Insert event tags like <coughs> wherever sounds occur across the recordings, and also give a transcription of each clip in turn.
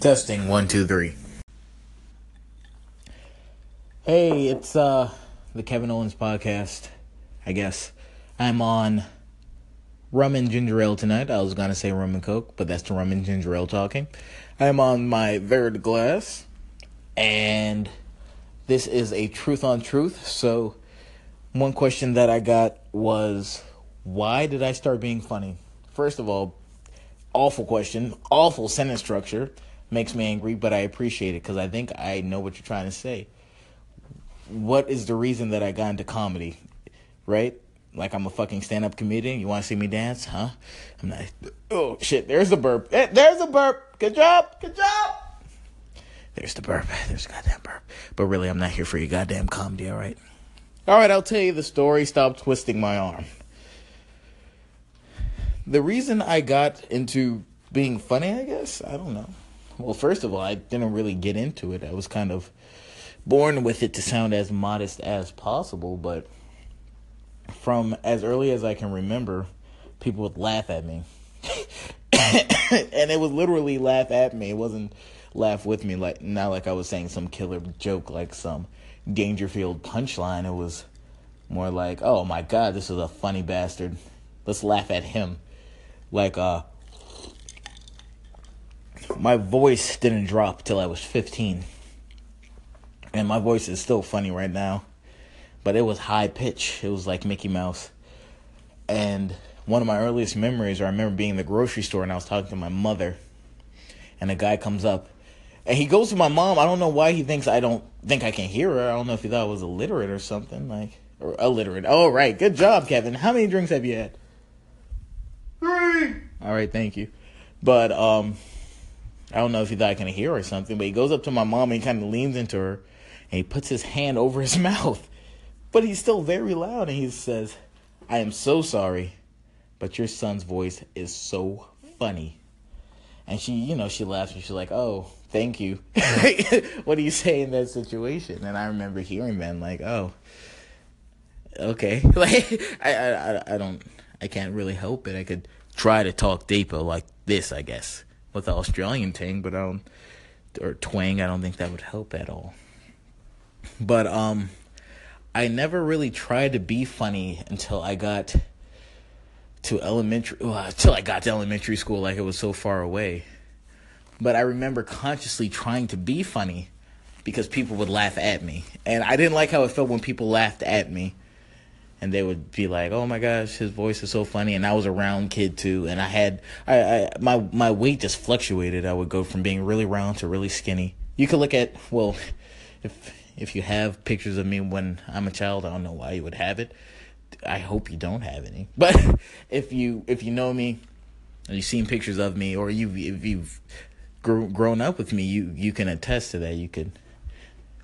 Testing one, two, three. Hey, it's uh the Kevin Owens podcast, I guess. I'm on rum and ginger ale tonight. I was gonna say rum and coke, but that's the rum and ginger ale talking. I'm on my third glass, and this is a truth on truth. So, one question that I got was, why did I start being funny? First of all, awful question, awful sentence structure makes me angry, but I appreciate it because I think I know what you're trying to say. What is the reason that I got into comedy? Right? Like I'm a fucking stand up comedian. You want to see me dance? Huh? I'm not. Oh, shit. There's the burp. Eh, there's the burp. Good job. Good job. There's the burp. There's a goddamn burp. But really, I'm not here for your goddamn comedy, all right? All right, I'll tell you the story. Stop twisting my arm. The reason I got into being funny, I guess, I don't know. Well, first of all, I didn't really get into it. I was kind of born with it to sound as modest as possible, but from as early as I can remember, people would laugh at me. <coughs> and it was literally laugh at me. It wasn't laugh with me like not like I was saying some killer joke like some Dangerfield punchline. It was more like, "Oh my god, this is a funny bastard. Let's laugh at him." Like uh my voice didn't drop till I was 15. And my voice is still funny right now. But it was high pitch. It was like Mickey Mouse. And one of my earliest memories, I remember being in the grocery store and I was talking to my mother. And a guy comes up and he goes to my mom. I don't know why he thinks I don't think I can hear her. I don't know if he thought I was illiterate or something. Like, or illiterate. Oh, right. Good job, Kevin. How many drinks have you had? Three. All right. Thank you. But, um, I don't know if he thought I can hear or something, but he goes up to my mom and kind of leans into her and he puts his hand over his <laughs> mouth. But he's still very loud and he says, I am so sorry, but your son's voice is so funny. And she, you know, she laughs and she's like, oh, thank you. <laughs> what do you say in that situation? And I remember hearing that, like, oh, okay. <laughs> Like, I, I, I don't, I can't really help it. I could try to talk deeper like this, I guess with the Australian tang, but I don't or twang. I don't think that would help at all. But um, I never really tried to be funny until I got to elementary. Well, until I got to elementary school, like it was so far away. But I remember consciously trying to be funny because people would laugh at me, and I didn't like how it felt when people laughed at me and they would be like, "Oh my gosh, his voice is so funny." And I was a round kid too, and I had I, I my my weight just fluctuated. I would go from being really round to really skinny. You could look at well, if if you have pictures of me when I'm a child, I don't know why you would have it. I hope you don't have any. <laughs> But if you if you know me, and you've seen pictures of me, or you if you've grown up with me, you you can attest to that. You could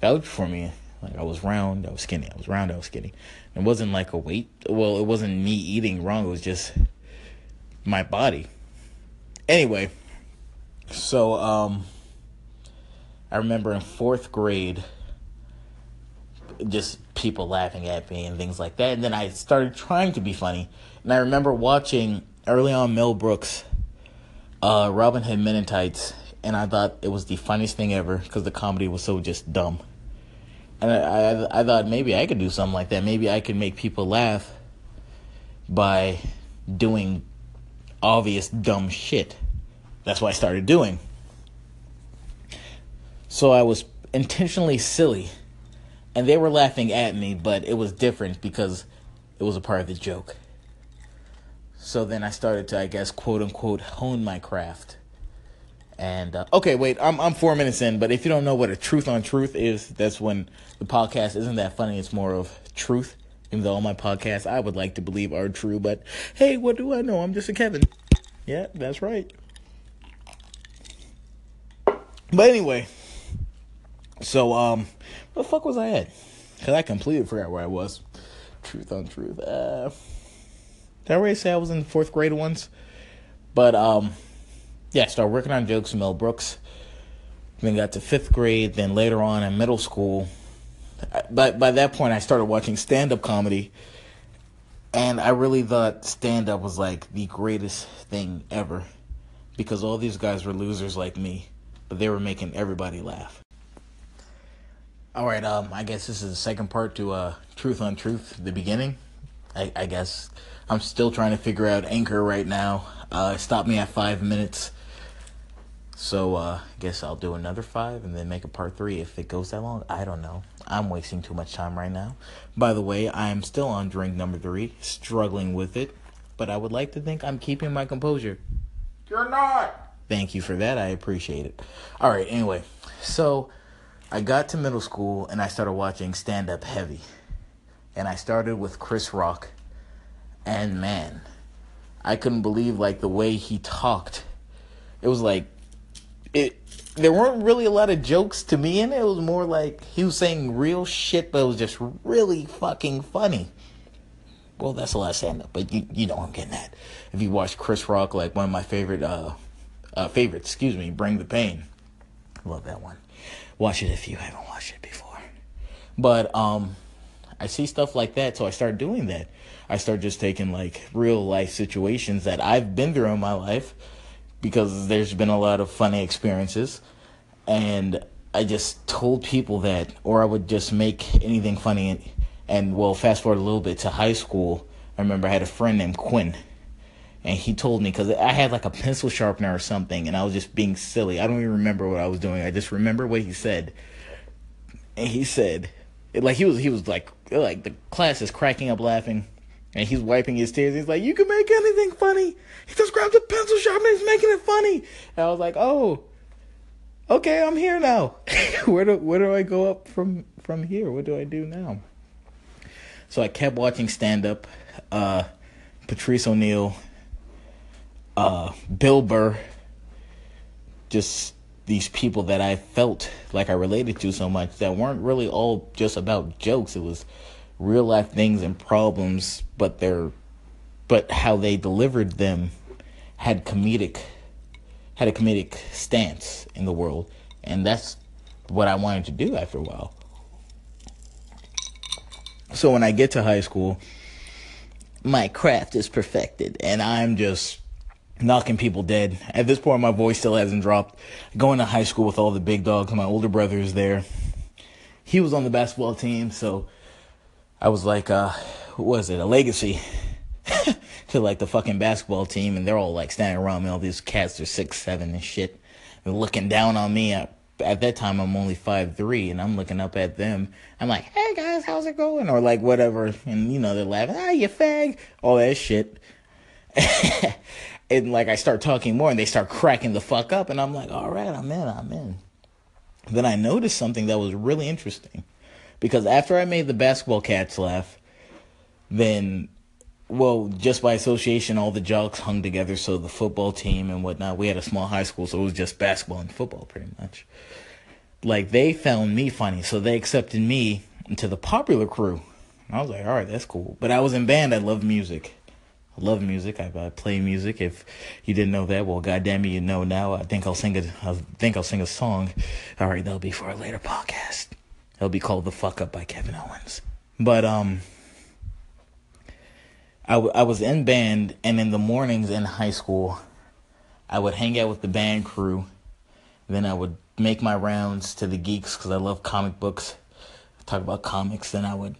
vouch for me. Like I was round, I was skinny. I was round, I was skinny. It wasn't like a weight. Well, it wasn't me eating wrong. It was just my body. Anyway, so um, I remember in fourth grade, just people laughing at me and things like that. And then I started trying to be funny. And I remember watching early on Mel Brooks, uh, Robin Hood Men in Tights, and I thought it was the funniest thing ever because the comedy was so just dumb. And I, I, I thought maybe I could do something like that. Maybe I could make people laugh by doing obvious dumb shit. That's what I started doing. So I was intentionally silly. And they were laughing at me, but it was different because it was a part of the joke. So then I started to, I guess, quote unquote, hone my craft. And uh, okay, wait, I'm I'm four minutes in, but if you don't know what a truth on truth is, that's when the podcast isn't that funny. It's more of truth. Even though all my podcasts I would like to believe are true, but hey, what do I know? I'm just a Kevin. Yeah, that's right. But anyway, so um, where the fuck was I at? Cause I completely forgot where I was. Truth on truth. Uh, did I already say I was in fourth grade once? But um yeah, started working on jokes with Mel Brooks. Then got to fifth grade. Then later on in middle school, but by that point I started watching stand up comedy, and I really thought stand up was like the greatest thing ever, because all these guys were losers like me, but they were making everybody laugh. All right, um, I guess this is the second part to uh, Truth on Truth, the beginning. I, I guess I'm still trying to figure out Anchor right now. Uh, me at five minutes. So uh, I guess I'll do another five and then make a part three if it goes that long. I don't know. I'm wasting too much time right now. By the way, I am still on drink number three, struggling with it, but I would like to think I'm keeping my composure. You're not. Thank you for that. I appreciate it. All right. Anyway, so I got to middle school and I started watching stand up heavy, and I started with Chris Rock, and man, I couldn't believe like the way he talked. It was like it there weren't really a lot of jokes to me in it. It was more like he was saying real shit, but it was just really fucking funny. Well, that's a lot of stand up, but you you know I'm getting at. If you watch Chris Rock, like one of my favorite uh, uh favorites, excuse me, Bring the Pain. Love that one. Watch it if you haven't watched it before. But um I see stuff like that, so I start doing that. I start just taking like real life situations that I've been through in my life because there's been a lot of funny experiences. And I just told people that or I would just make anything funny. And, and well fast forward a little bit to high school. I remember I had a friend named Quinn. And he told me because I had like a pencil sharpener or something and I was just being silly. I don't even remember what I was doing. I just remember what he said. And he said like he was he was like like the class is cracking up laughing and he's wiping his tears. He's like, "You can make anything funny." He just grabs a pencil sharpener. He's making it funny. And I was like, "Oh, okay, I'm here now. <laughs> where do where do I go up from from here? What do I do now?" So I kept watching stand up. Uh, Patrice O'Neal, uh, Bill Burr, just these people that I felt like I related to so much that weren't really all just about jokes. It was real life things and problems, but they're but how they delivered them had comedic had a comedic stance in the world, and that's what I wanted to do after a while. So when I get to high school, my craft is perfected, and I'm just knocking people dead. At this point, my voice still hasn't dropped. Going to high school with all the big dogs, my older brother is there. He was on the basketball team, so I was like, uh, what was it, a legacy <laughs> to like the fucking basketball team, and they're all like standing around me. All these cats are six, seven, and shit, and looking down on me. At, at that time, I'm only five three, and I'm looking up at them. I'm like, "Hey guys, how's it going?" Or like whatever, and you know they're laughing. Ah, you fag, all that shit. <laughs> and like I start talking more, and they start cracking the fuck up, and I'm like, "All right, I'm in, I'm in." Then I noticed something that was really interesting because after I made the basketball cats laugh, then well, just by association, all the jocks hung together. So the football team and whatnot. We had a small high school, so it was just basketball and football, pretty much. Like they found me funny, so they accepted me into the popular crew. I was like, all right, that's cool. But I was in band. I love music. I love music. I, I play music. If you didn't know that, well, goddamn you know now. I think I'll sing a. I think I'll sing a song. All right, that'll be for a later podcast. It'll be called The Fuck Up by Kevin Owens. But, um, I, w- I was in band, and in the mornings in high school, I would hang out with the band crew. Then I would make my rounds to the geeks because I love comic books. Talk about comics. Then I would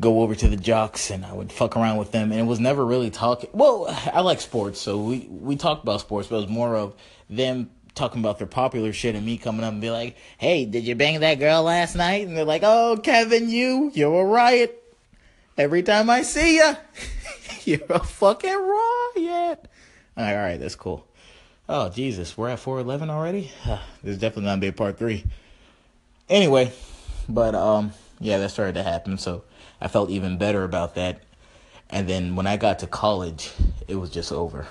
go over to the jocks and I would fuck around with them. And it was never really talking. Well, I like sports, so we we talked about sports, but it was more of them talking about their popular shit and me coming up and be like, hey, did you bang that girl last night? And they're like, oh, Kevin, you, you're a riot. Every time I see you, <laughs> you're a fucking riot. All right, all right, that's cool. Oh, Jesus, we're at 411 already? <sighs> There's definitely going to be a part three. Anyway, but, um, yeah, that started to happen, so I felt even better about that. And then when I got to college, it was just over.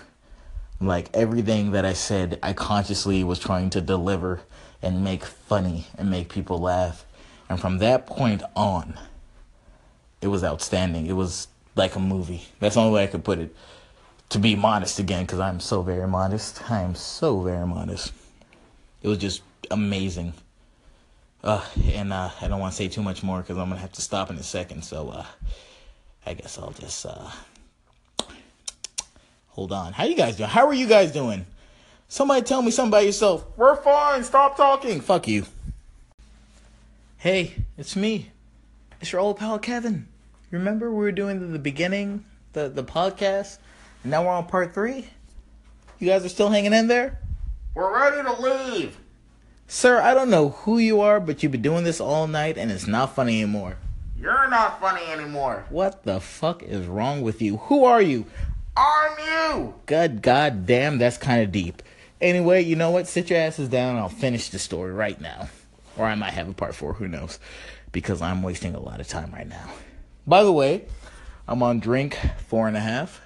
Like everything that I said, I consciously was trying to deliver and make funny and make people laugh. And from that point on, it was outstanding. It was like a movie. That's the only way I could put it. To be modest again, because I'm so very modest. I am so very modest. It was just amazing. Uh, and uh, I don't want to say too much more because I'm gonna have to stop in a second. So uh, I guess I'll just uh, Hold on. How you guys doing? How are you guys doing? Somebody tell me something about yourself. We're fine. Stop talking. Fuck you. Hey, it's me. It's your old pal Kevin. Remember we were doing the, the beginning, the the podcast, and now we're on part three. You guys are still hanging in there. We're ready to leave. Sir, I don't know who you are, but you've been doing this all night and it's not funny anymore. You're not funny anymore. What the fuck is wrong with you? Who are you? I'm you. Good god damn, that's kind of deep. Anyway, you know what? Sit your asses down and I'll finish the story right now. Or I might have a part four, who knows? Because I'm wasting a lot of time right now. By the way, I'm on drink four and a half.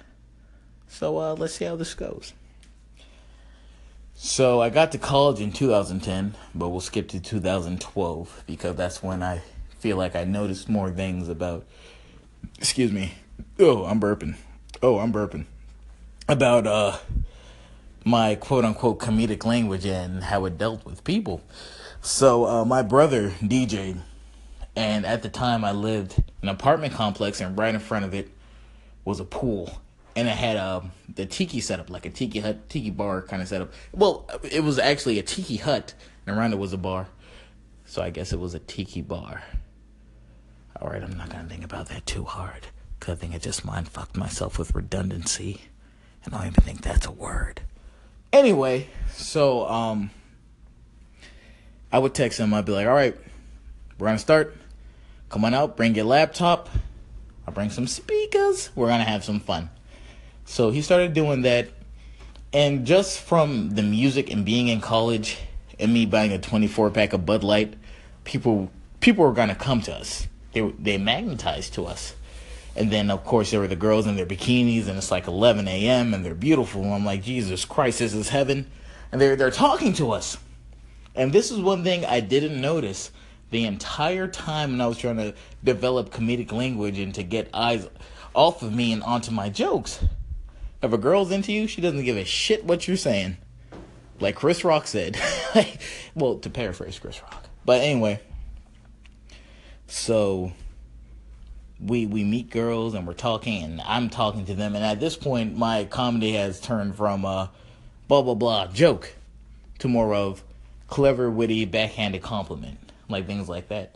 So uh, let's see how this goes. So I got to college in 2010, but we'll skip to 2012 because that's when I feel like I noticed more things about. Excuse me. Oh, I'm burping. Oh, I'm burping. About uh my quote unquote comedic language and how it dealt with people. So uh, my brother DJ, and at the time I lived in an apartment complex, and right in front of it was a pool and it had a the tiki setup, like a tiki hut, tiki bar kind of setup. Well, it was actually a tiki hut, and around it was a bar. So I guess it was a tiki bar. All right, I'm not gonna think about that too hard, cause I think I just mind fucked myself with redundancy, and I don't even think that's a word. Anyway, so um, I would text him. I'd be like, "All right, we're gonna start. Come on out. Bring your laptop. I'll bring some speakers. We're gonna have some fun." So he started doing that. And just from the music and being in college and me buying a 24 pack of Bud Light, people people were to come to us. They they magnetized to us. And then of course there were the girls in their bikinis and it's like 11 a.m. and they're beautiful. I'm like, Jesus Christ, this is heaven. And they're they're talking to us. And this is one thing I didn't notice the entire time when I was trying to develop comedic language and to get eyes off of me and onto my jokes. If a girl's into you, she doesn't give a shit what you're saying. Like Chris Rock said. <laughs> well, to paraphrase Chris Rock. But anyway. So we we meet girls and we're talking and I'm talking to them and at this point my comedy has turned from a blah blah blah joke to more of clever, witty, backhanded compliment. Like things like that.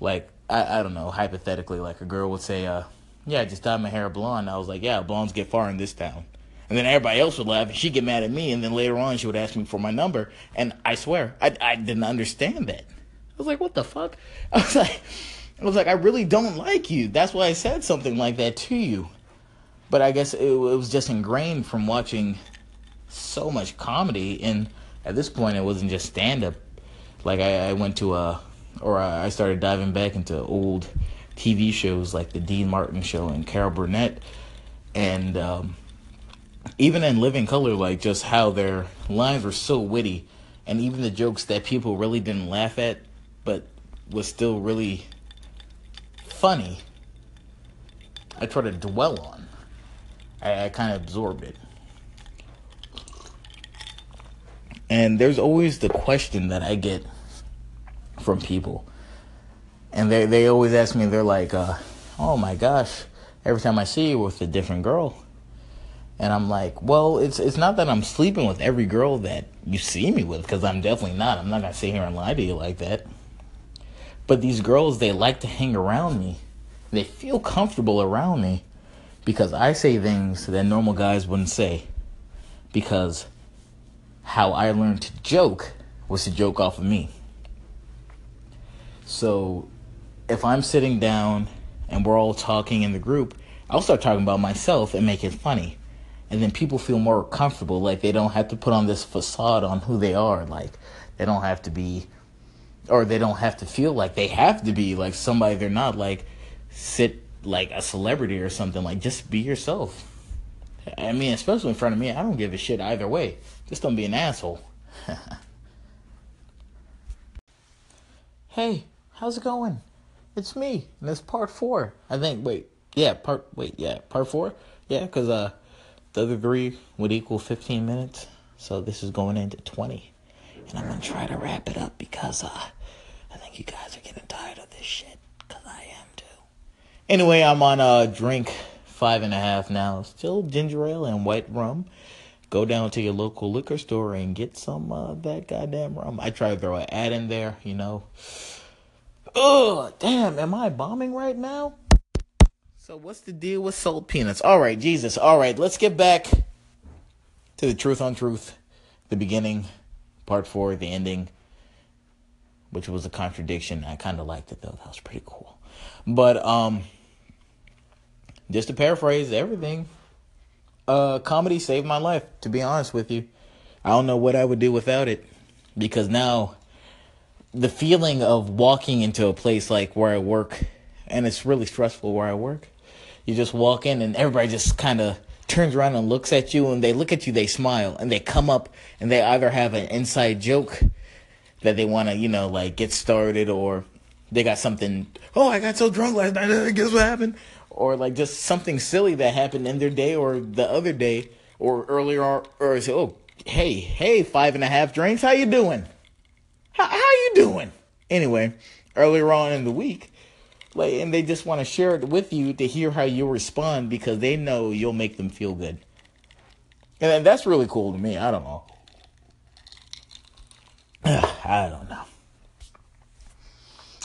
Like I, I don't know, hypothetically like a girl would say, uh, yeah, I just dyed my hair blonde. I was like, yeah, blondes get far in this town. And then everybody else would laugh and she'd get mad at me. And then later on, she would ask me for my number. And I swear, I, I didn't understand that. I was like, what the fuck? <laughs> I was like, I was like, I really don't like you. That's why I said something like that to you. But I guess it, it was just ingrained from watching so much comedy. And at this point, it wasn't just stand up. Like I, I went to a, or I started diving back into old TV shows like the Dean Martin Show and Carol Burnett, and um, even in Living Color, like just how their lines were so witty, and even the jokes that people really didn't laugh at, but was still really funny. I try to dwell on. I, I kind of absorb it. And there's always the question that I get from people and they they always ask me. They're like, uh, "Oh my gosh!" Every time I see you with a different girl, and I'm like, "Well, it's it's not that I'm sleeping with every girl that you see me with, because I'm definitely not. I'm not gonna sit here and lie to you like that." But these girls, they like to hang around me. They feel comfortable around me because I say things that normal guys wouldn't say. Because how I learned to joke was to joke off of me. So if I'm sitting down and we're all talking in the group, I'll start talking about myself and make it funny. And then people feel more comfortable, like they don't have to put on this facade on who they are. Like they don't have to be, or they don't have to feel like they have to be like somebody they're not. Like sit like a celebrity or something. Like just be yourself. I mean, especially in front of me, I don't give a shit either way. Just don't be an asshole. <laughs> hey, how's it going? it's me, and it's part four. I think. Wait, yeah, part. Wait, yeah, part four. Yeah, because uh, the other three would equal fifteen minutes, so this is going into twenty, and I'm gonna try to wrap it up because uh, think you guys are getting tired of this shit, cause I am too. Anyway, I'm on a drink five and a half now, still ginger ale and white rum, go down to your local liquor store and get some uh, that goddamn rum. I try to throw an ad in there, you know. Oh, damn, am I bombing right now? So what's the deal with salt peanuts? All right, Jesus. All right, let's get back to the truth on truth, the beginning, part 4, the ending, which was a contradiction. I kind of liked it though. That was pretty cool. But um just to paraphrase everything, uh, comedy saved my life, to be honest with you. I don't know what I would do without it because now the feeling of walking into a place like where I work, and it's really stressful where I work. You just walk in and everybody just kind of turns around and looks at you, and they look at you, they smile, and they come up and they either have an inside joke that they want to, you know, like get started, or they got something. Oh, I got so drunk last night. <laughs> Guess what happened? or like just something silly that happened in their day or the other day or earlier or, or say, oh, hey, hey, five and a half drinks, how you doing? How, how you doing? Anyway, earlier on in the week, like, and they just want to share it with you to hear how you respond because they know you'll make them feel good. And that's really cool to me. I don't know. I don't know.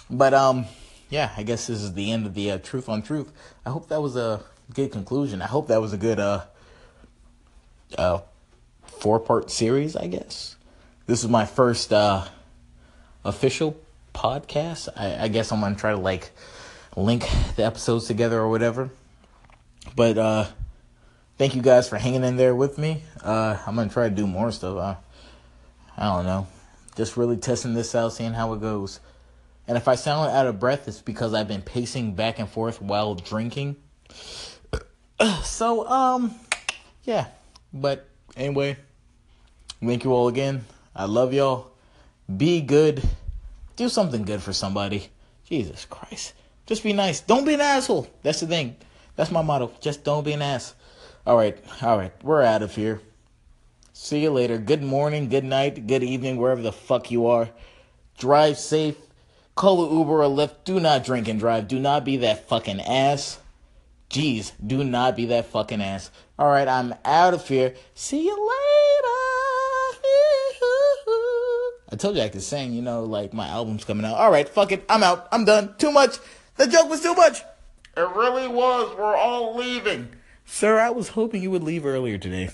But um yeah, I guess this is the end of the uh, truth on truth. I hope that was a good conclusion. I hope that was a good uh, uh, four part series. I guess this is my first uh, official podcast. I, I guess I'm gonna try to like link the episodes together or whatever. But uh, thank you guys for hanging in there with me. Uh, I'm gonna try to do more stuff. I don't know, just really testing this out, seeing how it goes. And if I sound out of breath, it's because I've been pacing back and forth while drinking. <coughs> So, um, yeah. But anyway, thank you all again. I love y'all. Be good. Do something good for somebody. Jesus Christ. Just be nice. Don't be an asshole. That's the thing. That's my motto. Just don't be an ass. All right. All right. We're out of here. See you later. Good morning, good night, good evening, wherever the fuck you are. Drive safe Call an Uber or Lyft. Do not drink and drive. Do not be that fucking ass. Jeez, do not be that fucking ass. All right, I'm out of here. See you later. I told you I could sing, you know, like my album's coming out. All right, fuck it. I'm out. I'm done. Too much. The joke was too much. It really was. We're all leaving. Sir, I was hoping you would leave earlier today.